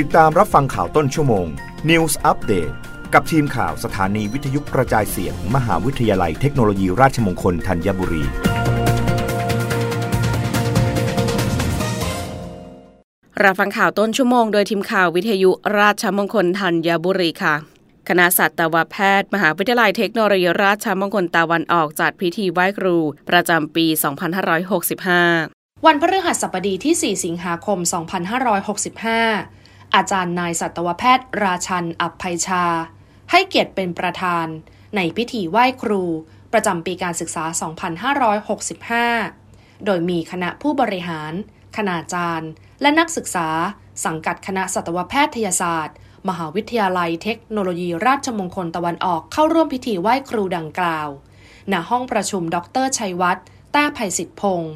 ติดตามรับฟังข่าวต้นชั่วโมง News Update กับทีมข่าวสถานีวิทยุกระจายเสียง มหาวิทยาลัยเทคโนโลยีราชมงคลธัญบุรี รับฟังข่าวต้นชั่วโมงโดยทีมข่าววิทยุราชมงคลธัญบุรีค่ะคณะสัตวแพทย์ มหาวิทยาลัยเทคโนโลยีราชมงคลตะวันออกจัดพิธีไหว้ครู ประจำปี 2565 วันพฤหัสบดีที่ 4 สิงหาคม 2565 อาจารย์นายสัตวแพทย์ราชันอับภัยชา ให้เกียรติเป็นประธาน ในพิธีไหว้ครู ประจำปีการศึกษา 2565 โดยมีคณะผู้บริหาร คณาจารย์ และนักศึกษา สังกัดคณะสัตวแพทยศาสตร์ มหาวิทยาลัยเทคโนโลยีราชมงคลตะวันออกเข้าร่วมพิธีไหว้ครูดังกล่าว ณ ห้องประชุมดรชัยวัฒน์แต้ภัยสิทธิพงศ์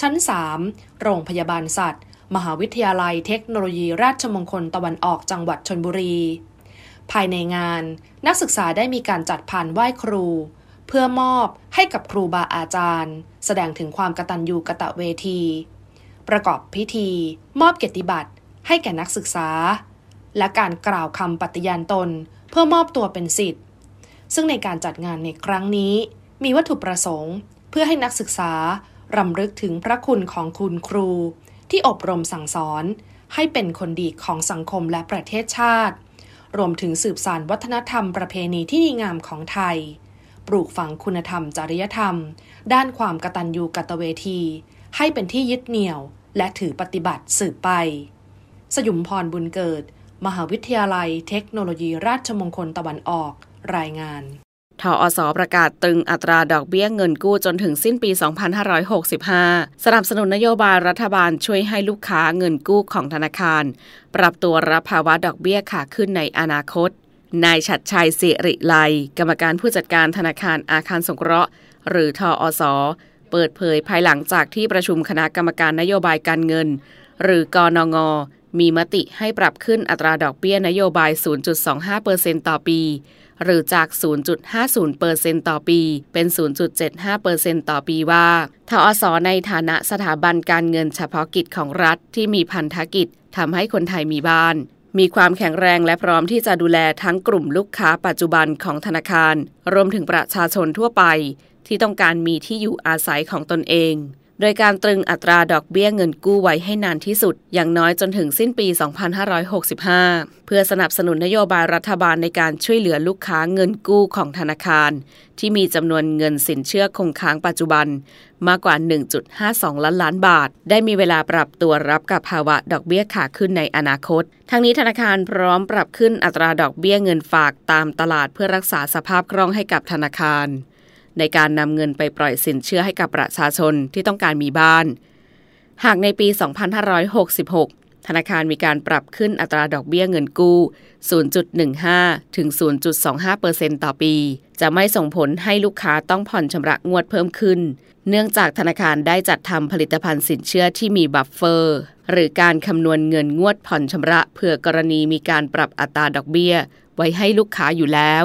ชั้น 3 โรงพยาบาลสัตว์ มหาวิทยาลัยเทคโนโลยีราชมงคลตะวันออกจังหวัดชนบุรี ภายในงานนักศึกษาได้มีการจัดผ่านไหว้ครู เพื่อมอบให้กับครูบาอาจารย์ แสดงถึงความกตัญญูกะตะเวที ประกอบพิธี มอบเกียรติบัตรให้แก่นักศึกษา และการกล่าวคำปฏิญาณตนเพื่อมอบตัวเป็นสิทธิ์ ซึ่งในการจัดงานในครั้งนี้ มีวัตถุประสงค์ เพื่อให้นักศึกษารำลึกถึงพระคุณของคุณครู ที่อบรมสั่งสอน ให้เป็นคนดีของสังคมและประเทศชาติ รวมถึงสืบสานวัฒนธรรมประเพณีที่ดีงามของไทย ปลูกฝังคุณธรรมจริยธรรม ด้านความกตัญญูกตเวที ให้เป็นที่ยึดเหนี่ยว และถือปฏิบัติสืบไป สยุมพรบุญเกิด มหาวิทยาลัยเทคโนโลยีราชมงคลตะวันออก รายงาน ทออสประกาศตึงอัตราดอกเบี้ยเงินกู้จนถึงสิ้นปี 2565 สนับสนุนนโยบายรัฐบาลช่วยให้ลูกค้าเงินกู้ของธนาคาร ปรับตัวรับภาวะดอกเบี้ยขาขึ้นในอนาคต นายชัดชัยสิริไล กรรมการผู้จัดการธนาคารอาคารสงเคราะห์ หรือทออสเปิดเผยภายหลังจากที่ประชุมคณะกรรมการนโยบายการเงิน หรือกอนง มีมติให้ปรับขึ้นอัตราดอกเบี้ยนโยบาย 0.25%ต่อปี หรือจาก 0.50%ต่อปี เป็น 0.75%ต่อปีว่า ทอสในฐานะสถาบันการเงินเฉพาะกิจของรัฐที่มีพันธกิจทำให้คนไทยมีบ้าน มีความแข็งแรงและพร้อมที่จะดูแลทั้งกลุ่มลูกค้าปัจจุบันของธนาคาร รวมถึงประชาชนทั่วไป ที่ต้องการมีที่อยู่อาศัยของตนเอง โดยการตรึงอัตราดอกเบี้ยเงินกู้ไว้ให้นานที่สุด อย่างน้อยจนถึงสิ้นปี 2565 เพื่อสนับสนุนนโยบายรัฐบาลในการช่วยเหลือลูกค้าเงินกู้ของธนาคาร ที่มีจำนวนเงินสินเชื่อคงค้างปัจจุบัน มากกว่า 1.52 ล้านล้านบาท ได้มีเวลาปรับตัวรับกับภาวะดอกเบี้ยขาขึ้นในอนาคต ทั้งนี้ธนาคารพร้อมปรับขึ้นอัตราดอกเบี้ยเงินฝากตามตลาดเพื่อรักษาสภาพคล่องให้กับธนาคาร ในการนำเงินไปปล่อยสินเชื่อให้กับประชาชนที่ต้องการมีบ้าน หากในปี 2566 ธนาคารมีการปรับขึ้นอัตราดอกเบี้ยเงินกู้ 0.15 ถึง 0.25%ต่อปี จะไม่ส่งผลให้ลูกค้าต้องผ่อนชำระงวดเพิ่มขึ้น เนื่องจากธนาคารได้จัดทำผลิตภัณฑ์สินเชื่อที่มี buffer หรือการคำนวณเงินงวดผ่อนชำระเผื่อกรณีมีการปรับอัตราดอกเบี้ย ไว้ให้ลูกค้าอยู่แล้ว